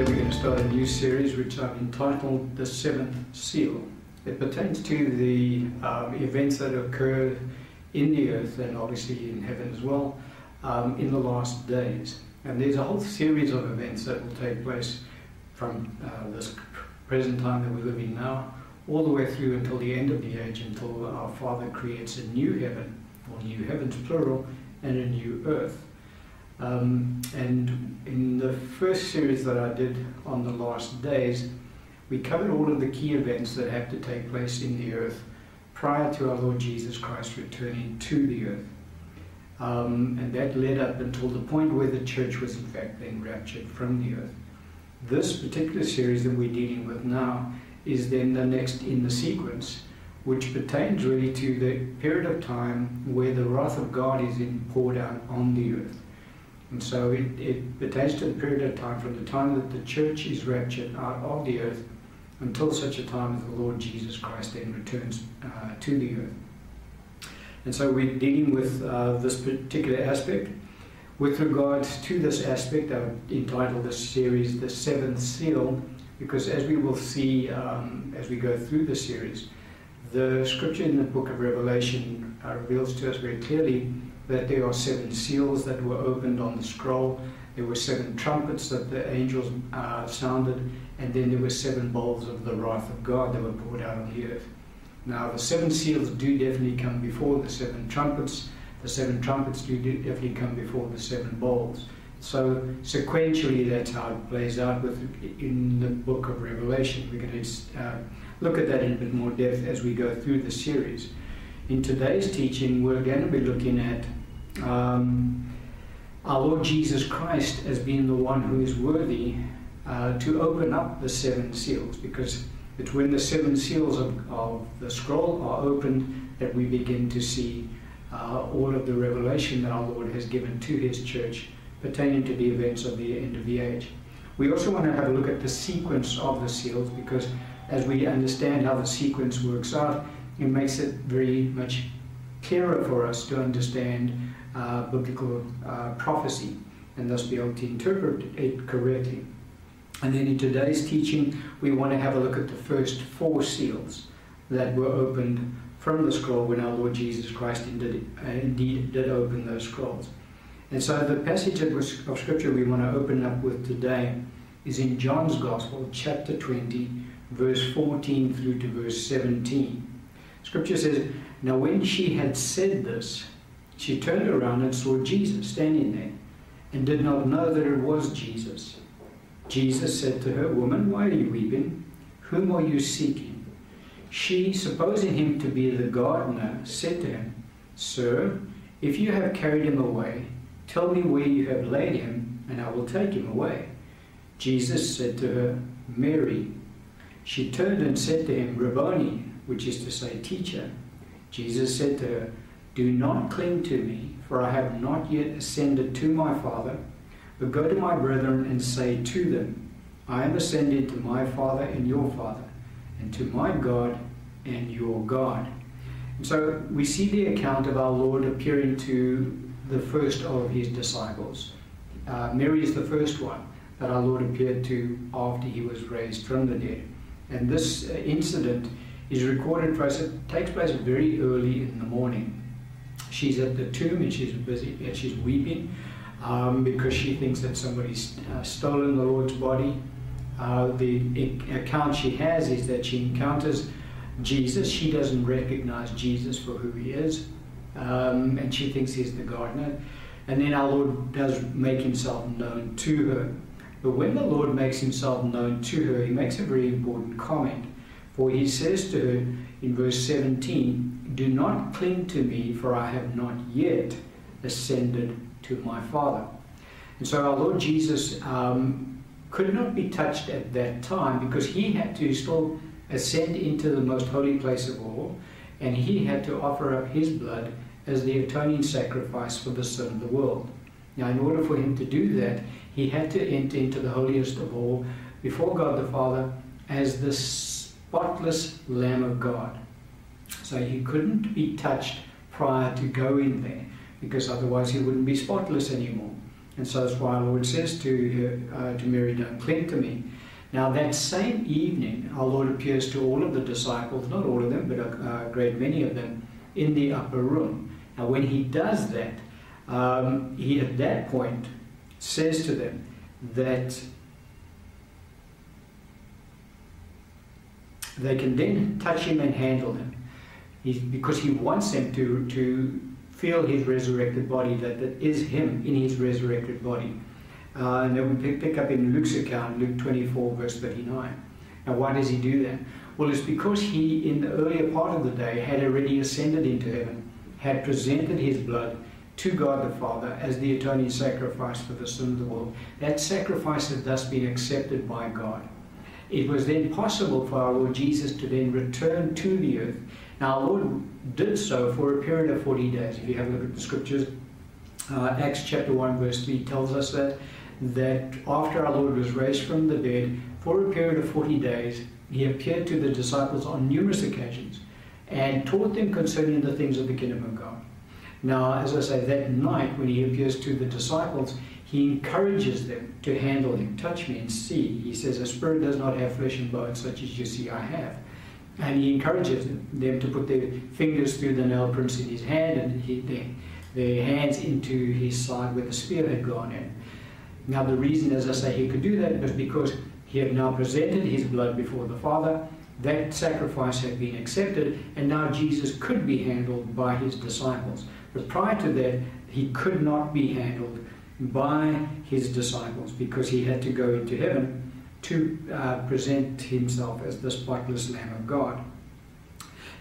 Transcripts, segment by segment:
Today we're going to start a new series which I've entitled The Seventh Seal. It pertains to the um, events that occurred in the earth and obviously in heaven as well um, in the last days. And there's a whole series of events that will take place from uh, this present time that we're living now all the way through until the end of the age, until our Father creates a new heaven, or new heavens plural, and a new earth. Um, and in the first series that I did on the last days, we covered all of the key events that have to take place in the earth prior to our Lord Jesus Christ returning to the earth. Um, and that led up until the point where the church was in fact then raptured from the earth. This particular series that we're dealing with now is then the next in the sequence, which pertains really to the period of time where the wrath of God is poured out on the earth. And so it, it pertains to the period of time from the time that the church is raptured out of the earth until such a time as the Lord Jesus Christ then returns uh, to the earth. And so we're dealing with uh, this particular aspect. With regards to this aspect, I've entitle this series The Seventh Seal, because as we will see um, as we go through the series, the scripture in the book of Revelation uh, reveals to us very clearly that there are seven seals that were opened on the scroll. There were seven trumpets that the angels uh, sounded, and then there were seven bowls of the wrath of God that were poured out on the earth. Now, the seven seals do definitely come before the seven trumpets. The seven trumpets do definitely come before the seven bowls. So sequentially, that's how it plays out with in the book of Revelation. We're going to uh, look at that in a bit more depth as we go through the series. In today's teaching, we're going to be looking at um, our Lord Jesus Christ as being the one who is worthy uh, to open up the seven seals, because it's when the seven seals of, of the scroll are opened that we begin to see uh, all of the revelation that our Lord has given to His church pertaining to the events of the end of the age. We also want to have a look at the sequence of the seals because as we understand how the sequence works out, it makes it very much clearer for us to understand uh, biblical uh, prophecy and thus be able to interpret it correctly. And then in today's teaching, we want to have a look at the first four seals that were opened from the scroll when our Lord Jesus Christ indeed, uh, indeed did open those scrolls. And so the passage of Scripture we want to open up with today is in John's Gospel, chapter 20, verse 14 through to verse 17. Scripture says, Now when she had said this, she turned around and saw Jesus standing there, and did not know that it was Jesus. Jesus said to her, Woman, why are you weeping? Whom are you seeking? She, supposing him to be the gardener, said to him, Sir, if you have carried him away, tell me where you have laid him, and I will take him away. Jesus said to her, Mary. She turned and said to him, Rabboni, which is to say, teacher. Jesus said to her, do not cling to me, for I have not yet ascended to my Father, but go to my brethren and say to them, I am ascended to my Father and your Father, and to my God and your God. And so we see the account of our Lord appearing to the first of his disciples. Uh, Mary is the first one that our Lord appeared to after he was raised from the dead. And this uh, incident is recorded for us. It takes place very early in the morning. She's at the tomb and she's busy and she's weeping um, because she thinks that somebody's uh, stolen the Lord's body. Uh, the account she has is that she encounters Jesus. She doesn't recognize Jesus for who he is, um, and she thinks he's the gardener. And then our Lord does make himself known to her. But when the Lord makes himself known to her, he makes a very important comment. For he says to her in verse 17, do not cling to me, for I have not yet ascended to my Father. And so our Lord Jesus um, could not be touched at that time because he had to still ascend into the most holy place of all, and he had to offer up his blood as the atoning sacrifice for the sin of the world. Now, in order for him to do that, he had to enter into the holiest of all before God the Father as the spotless Lamb of God. So he couldn't be touched prior to going there because otherwise he wouldn't be spotless anymore. And so that's why our Lord says to, her, uh, to Mary, Don't cling to me. Now, that same evening, our Lord appears to all of the disciples, not all of them, but a, a great many of them, in the upper room. Now, when he does that, um, he at that point says to them that they can then touch him and handle him. He's, because he wants them to, to feel his resurrected body, that that is him in his resurrected body. Uh, and then we pick pick up in Luke's account, Luke 24, verse 39. Now, why does he do that? Well, it's because he, in the earlier part of the day, had already ascended into heaven, had presented his blood to God the Father as the atoning sacrifice for the sin of the world. That sacrifice had thus been accepted by God. It was then possible for our Lord Jesus to then return to the earth. Now, our Lord did so for a period of 40 days. If you have a look at the scriptures, uh, Acts chapter 1, verse 3 tells us that, that after our Lord was raised from the dead, for a period of 40 days, he appeared to the disciples on numerous occasions and taught them concerning the things of the kingdom of God. Now, as I say, that night when he appears to the disciples, he encourages them to handle him. Touch me and see. He says, A spirit does not have flesh and bones such as you see I have. And he encourages them to put their fingers through the nail prints in his hand and he, their, their hands into his side where the spear had gone in. Now, the reason, as I say, he could do that was because he had now presented his blood before the Father that sacrifice had been accepted, and now Jesus could be handled by his disciples. But prior to that, he could not be handled by his disciples because he had to go into heaven to uh, present himself as the spotless Lamb of God.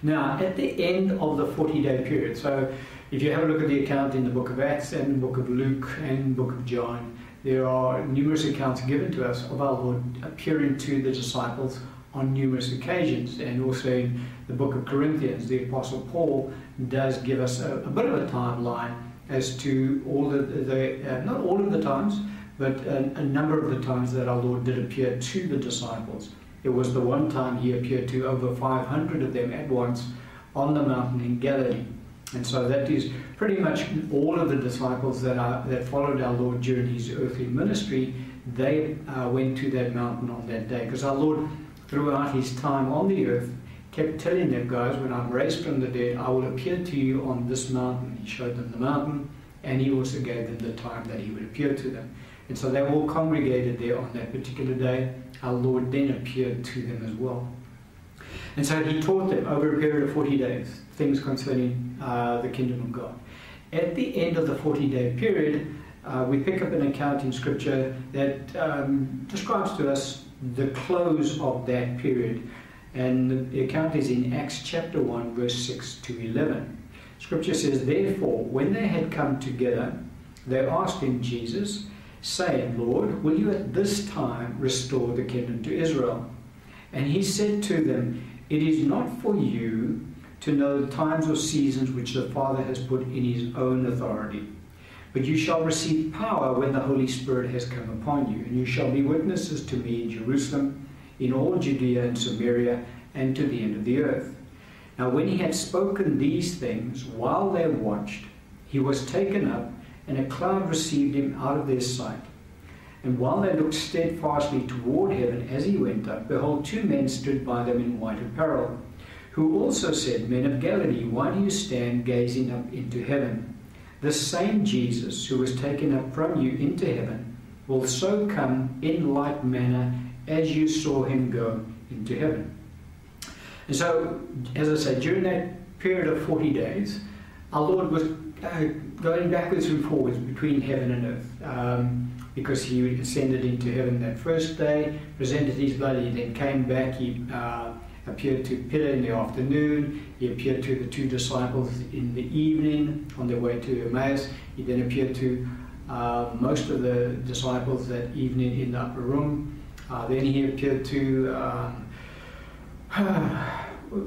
Now, at the end of the 40 day period, so if you have a look at the account in the book of Acts and the book of Luke and the book of John, there are numerous accounts given to us of our Lord appearing to the disciples on numerous occasions. And also in the book of Corinthians, the Apostle Paul does give us a, a bit of a timeline as to all the, the uh, not all of the times, but a, a, number of the times that our Lord did appear to the disciples. It was the one time he appeared to over 500 of them at once on the mountain in Galilee. And so that is pretty much all of the disciples that, are, that followed our Lord during his earthly ministry. They uh, went to that mountain on that day because our Lord throughout his time on the earth, kept telling them, guys, when I'm raised from the dead, I will appear to you on this mountain. He showed them the mountain, and he also gave them the time that he would appear to them. And so they all congregated there on that particular day. Our Lord then appeared to them as well. And so he taught them over a period of 40 days things concerning uh, the kingdom of God. At the end of the 40 day period, uh, we pick up an account in Scripture that um, describes to us the close of that period. And the account is in Acts chapter 1, verse 6 to 11. Scripture says, Therefore, when they had come together, they asked him, Jesus, saying, Lord, will you at this time restore the kingdom to Israel? And he said to them, It is not for you to know the times or seasons which the Father has put in his own authority but you shall receive power when the Holy Spirit has come upon you, and you shall be witnesses to me in Jerusalem, in all Judea and Samaria, and to the end of the earth. Now, when he had spoken these things, while they watched, he was taken up, and a cloud received him out of their sight. And while they looked steadfastly toward heaven as he went up, behold, two men stood by them in white apparel, who also said, Men of Galilee, why do you stand gazing up into heaven? The same Jesus who was taken up from you into heaven will so come in like manner as you saw him go into heaven. And so, as I say, during that period of 40 days, our Lord was uh, going backwards and forwards between heaven and earth. Um, because he ascended into heaven that first day, presented his blood, he then came back, he uh, appeared to Peter in the afternoon. He appeared to the two disciples in the evening on their way to Emmaus. He then appeared to uh, most of the disciples that evening in the upper room. Uh, then he appeared to um,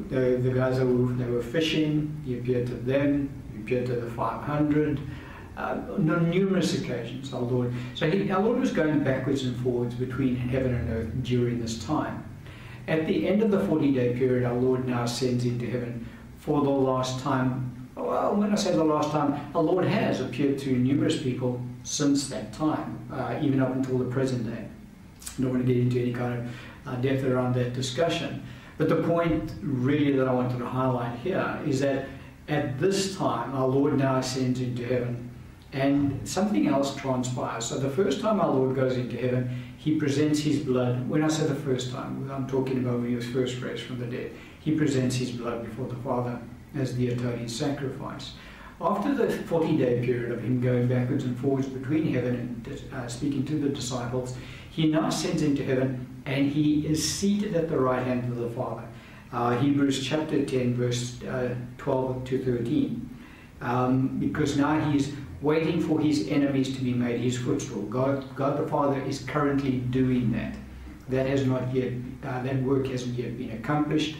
the, the guys that were, that were fishing. He appeared to them. To the 500. Uh, on numerous occasions, our Lord. So he, our Lord was going backwards and forwards between heaven and earth during this time. At the end of the 40 day period, our Lord now ascends into heaven for the last time Well, when I say the last time, our Lord has appeared to numerous people since that time, uh, even up until the present day. I don't want to get into any kind of uh, depth around that discussion. But the point really that I wanted to highlight here is that at this time, our Lord now ascends into heaven and something else transpires. So the first time our Lord goes into heaven, he presents his blood. When I say the first time, I'm talking about when he was first raised from the dead. He presents his blood before the Father as the atoning sacrifice. After the 40 day period of him going backwards and forwards between heaven and uh, speaking to the disciples, he now ascends into heaven and he is seated at the right hand of the Father. Uh, Hebrews chapter 10, verse uh, 12 to 13. Um, because now he's waiting for his enemies to be made his footstool. God, God the Father is currently doing that. That has not yet, uh, that work hasn't yet been accomplished.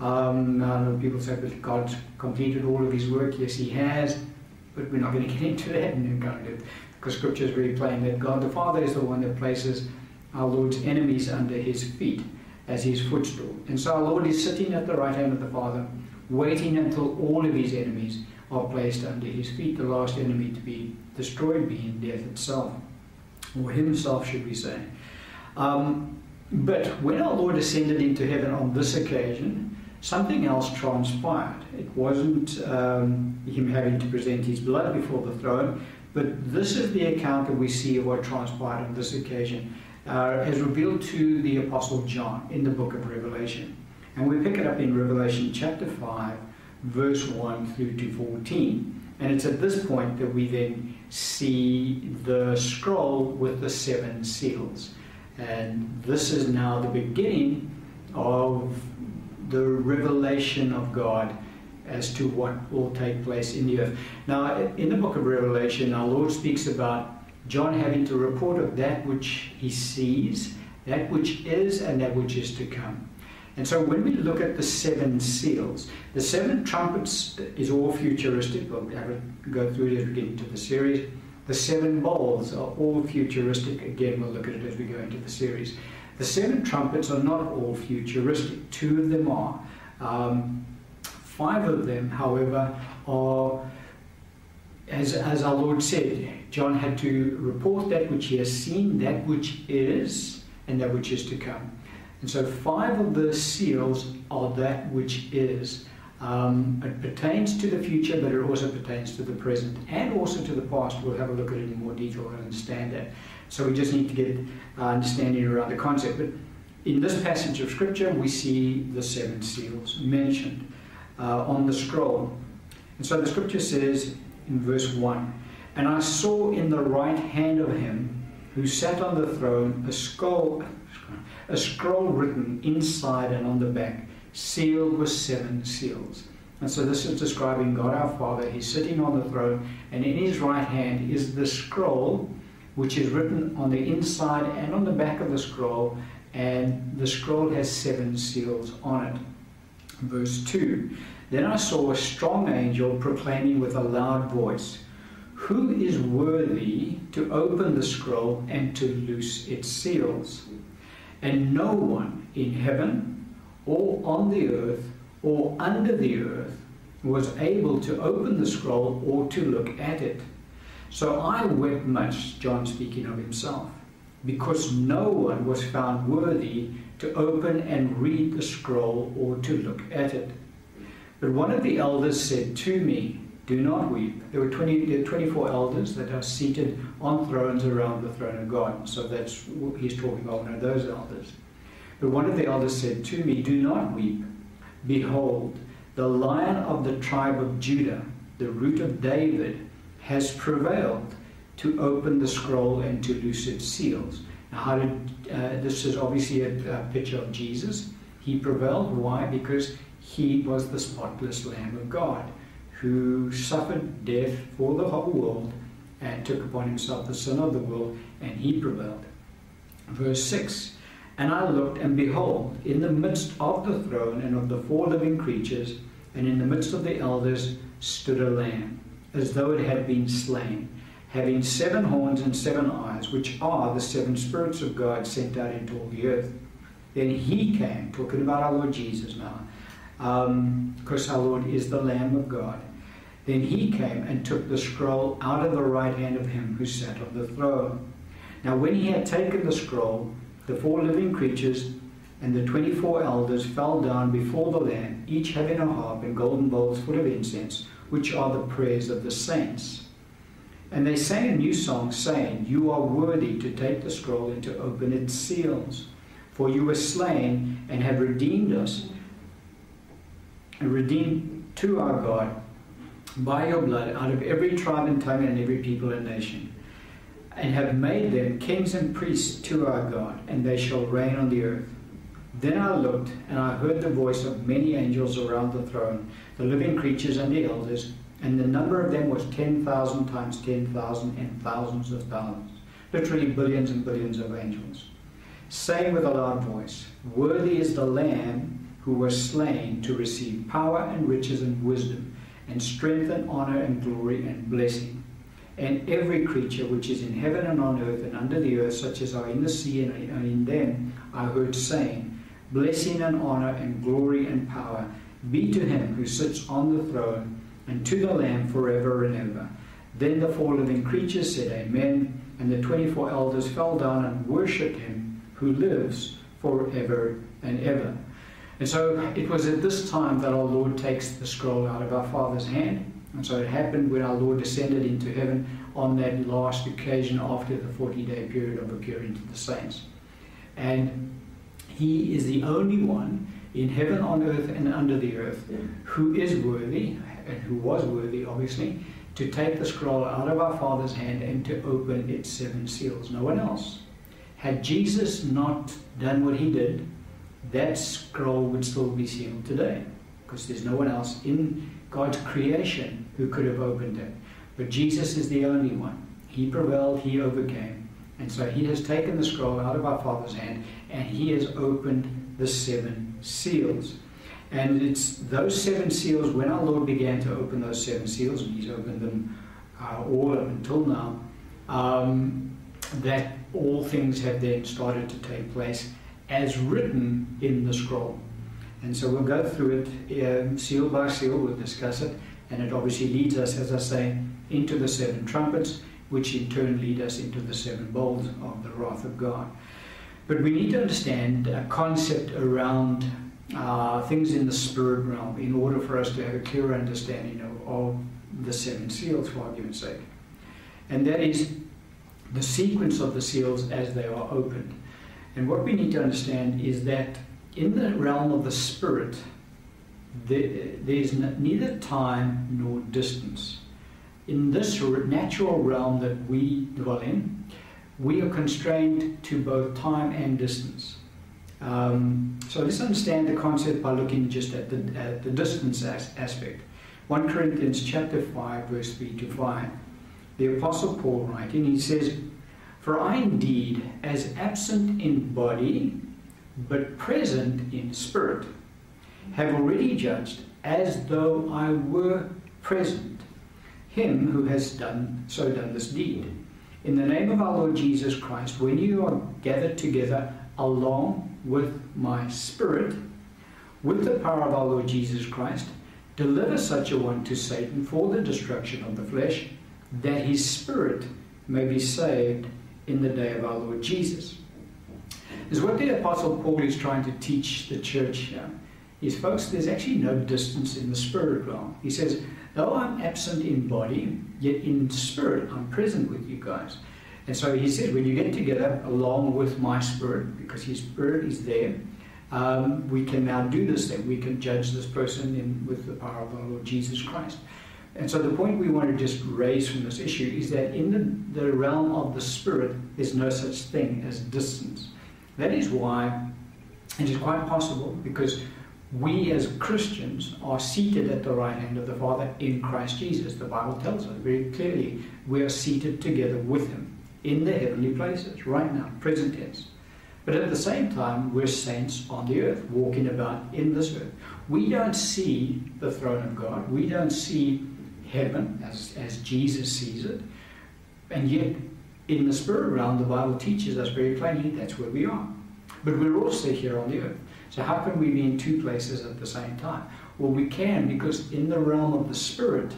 Um, people say, but God's completed all of his work. Yes, he has, but we're not going to get into that in because Scripture is very plain that God the Father is the one that places our Lord's enemies under his feet as his footstool. And so our Lord is sitting at the right hand of the Father, waiting until all of his enemies are placed under his feet, the last enemy to be destroyed being death itself, or himself, should we say. Um, but when our Lord ascended into heaven on this occasion, something else transpired. It wasn't um, him having to present his blood before the throne, but this is the account that we see of what transpired on this occasion, uh, as revealed to the Apostle John in the book of Revelation. And we pick it up in Revelation chapter 5, verse 1 through to 14. And it's at this point that we then see the scroll with the seven seals. And this is now the beginning of the revelation of God as to what will take place in the earth. Now, in the book of Revelation, our Lord speaks about John having to report of that which he sees, that which is, and that which is to come. And so when we look at the seven seals, the seven trumpets is all futuristic. We'll go through it as we get into the series. The seven bowls are all futuristic. Again, we'll look at it as we go into the series. The seven trumpets are not all futuristic. Two of them are. Um, five of them, however, are, as, as our Lord said, John had to report that which he has seen, that which is, and that which is to come. And so five of the seals are that which is. Um, it pertains to the future, but it also pertains to the present and also to the past. We'll have a look at it in more detail and understand that. So we just need to get uh, understanding around the concept. But in this passage of Scripture, we see the seven seals mentioned uh, on the scroll. And so the Scripture says in verse 1 And I saw in the right hand of him who sat on the throne a scroll a scroll written inside and on the back, sealed with seven seals. And so this is describing God our Father. He's sitting on the throne, and in his right hand is the scroll, which is written on the inside and on the back of the scroll, and the scroll has seven seals on it. Verse 2 Then I saw a strong angel proclaiming with a loud voice, Who is worthy to open the scroll and to loose its seals? And no one in heaven or on the earth or under the earth was able to open the scroll or to look at it. So I wept much, John speaking of himself, because no one was found worthy to open and read the scroll or to look at it. But one of the elders said to me, do not weep. There were 20, there 24 elders that are seated on thrones around the throne of God. So that's what he's talking about, one of those elders. But one of the elders said to me, Do not weep. Behold, the lion of the tribe of Judah, the root of David, has prevailed to open the scroll and to loose its seals. Now, how did, uh, this is obviously a, a picture of Jesus. He prevailed. Why? Because he was the spotless Lamb of God who suffered death for the whole world and took upon himself the sin of the world, and he prevailed. Verse 6 And I looked, and behold, in the midst of the throne and of the four living creatures, and in the midst of the elders, stood a lamb, as though it had been slain, having seven horns and seven eyes, which are the seven spirits of God sent out into all the earth. Then he came, talking about our Lord Jesus now, um, because our Lord is the Lamb of God Then he came and took the scroll out of the right hand of him who sat on the throne. Now, when he had taken the scroll, the four living creatures and the twenty four elders fell down before the Lamb, each having a harp and golden bowls full of incense, which are the prayers of the saints. And they sang a new song, saying, You are worthy to take the scroll and to open its seals. For you were slain and have redeemed us, redeemed to our God by your blood out of every tribe and tongue and every people and nation, and have made them kings and priests to our God, and they shall reign on the earth. Then I looked, and I heard the voice of many angels around the throne, the living creatures and the elders, and the number of them was 10,000 times 10,000 and thousands of thousands, literally billions and billions of angels, saying with a loud voice, Worthy is the Lamb who were slain to receive power and riches and wisdom and strength and honor and glory and blessing. And every creature which is in heaven and on earth and under the earth, such as are in the sea and in them, I heard saying, Blessing and honor and glory and power be to him who sits on the throne and to the Lamb forever and ever. Then the four living creatures said, Amen. And the twenty four elders fell down and worshipped him who lives forever and ever. And so it was at this time that our Lord takes the scroll out of our Father's hand. And so it happened when our Lord descended into heaven on that last occasion after the 40 day period of appearing to the saints. And he is the only one in heaven, on earth, and under the earth who is worthy, and who was worthy, obviously, to take the scroll out of our Father's hand and to open its seven seals. No one else. Had Jesus not done what he did, that scroll would still be sealed today because there's no one else in God's creation who could have opened it. But Jesus is the only one. He prevailed, he overcame. And so he has taken the scroll out of our Father's hand and he has opened the seven seals. And it's those seven seals, when our Lord began to open those seven seals, and he's opened them uh, all up until now, um, that all things have then started to take place as written in the scroll. And so we'll go through it um, seal by seal, we'll discuss it, and it obviously leads us, as I say, into the seven trumpets, which in turn lead us into the seven bowls of the wrath of God. But we need to understand a concept around uh, things in the spirit realm in order for us to have a clear understanding of, of the seven seals, for argument's sake. And that is the sequence of the seals as they are opened. And what we need to understand is that in the realm of the spirit, there, there's neither time nor distance. In this natural realm that we dwell in, we are constrained to both time and distance. Um, so let's understand the concept by looking just at the, at the distance as, aspect. 1 Corinthians chapter 5, verse 3 to 5. The Apostle Paul writing, he says, for I indeed, as absent in body, but present in spirit, have already judged as though I were present him who has done so done this deed. In the name of our Lord Jesus Christ, when you are gathered together along with my spirit, with the power of our Lord Jesus Christ, deliver such a one to Satan for the destruction of the flesh, that his spirit may be saved in the day of our Lord Jesus. Is what the Apostle Paul is trying to teach the church here. Is, folks, there's actually no distance in the spirit realm. He says, though I'm absent in body, yet in spirit I'm present with you guys. And so he says, when you get together along with my spirit, because his spirit is there, um, we can now do this thing. We can judge this person in, with the power of our Lord Jesus Christ. And so the point we want to just raise from this issue is that in the, the realm of the spirit, there's no such thing as distance. That is why it is quite possible because we as Christians are seated at the right hand of the Father in Christ Jesus. The Bible tells us very clearly we are seated together with Him in the heavenly places right now, present tense. But at the same time, we're saints on the earth, walking about in this earth. We don't see the throne of God. We don't see heaven as, as Jesus sees it. And yet, in the spirit realm, the Bible teaches us very plainly that's where we are. But we're also here on the earth. So, how can we be in two places at the same time? Well, we can because in the realm of the spirit,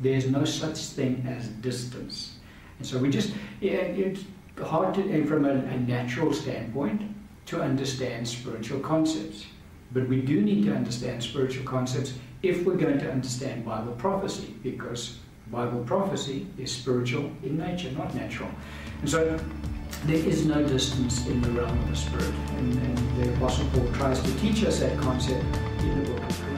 There's no such thing as distance. And so we just, yeah, it's hard to, from a, a natural standpoint, to understand spiritual concepts. But we do need to understand spiritual concepts if we're going to understand Bible prophecy, because Bible prophecy is spiritual in nature, not natural. And so there is no distance in the realm of the Spirit. And, and the Apostle Paul tries to teach us that concept in the book of.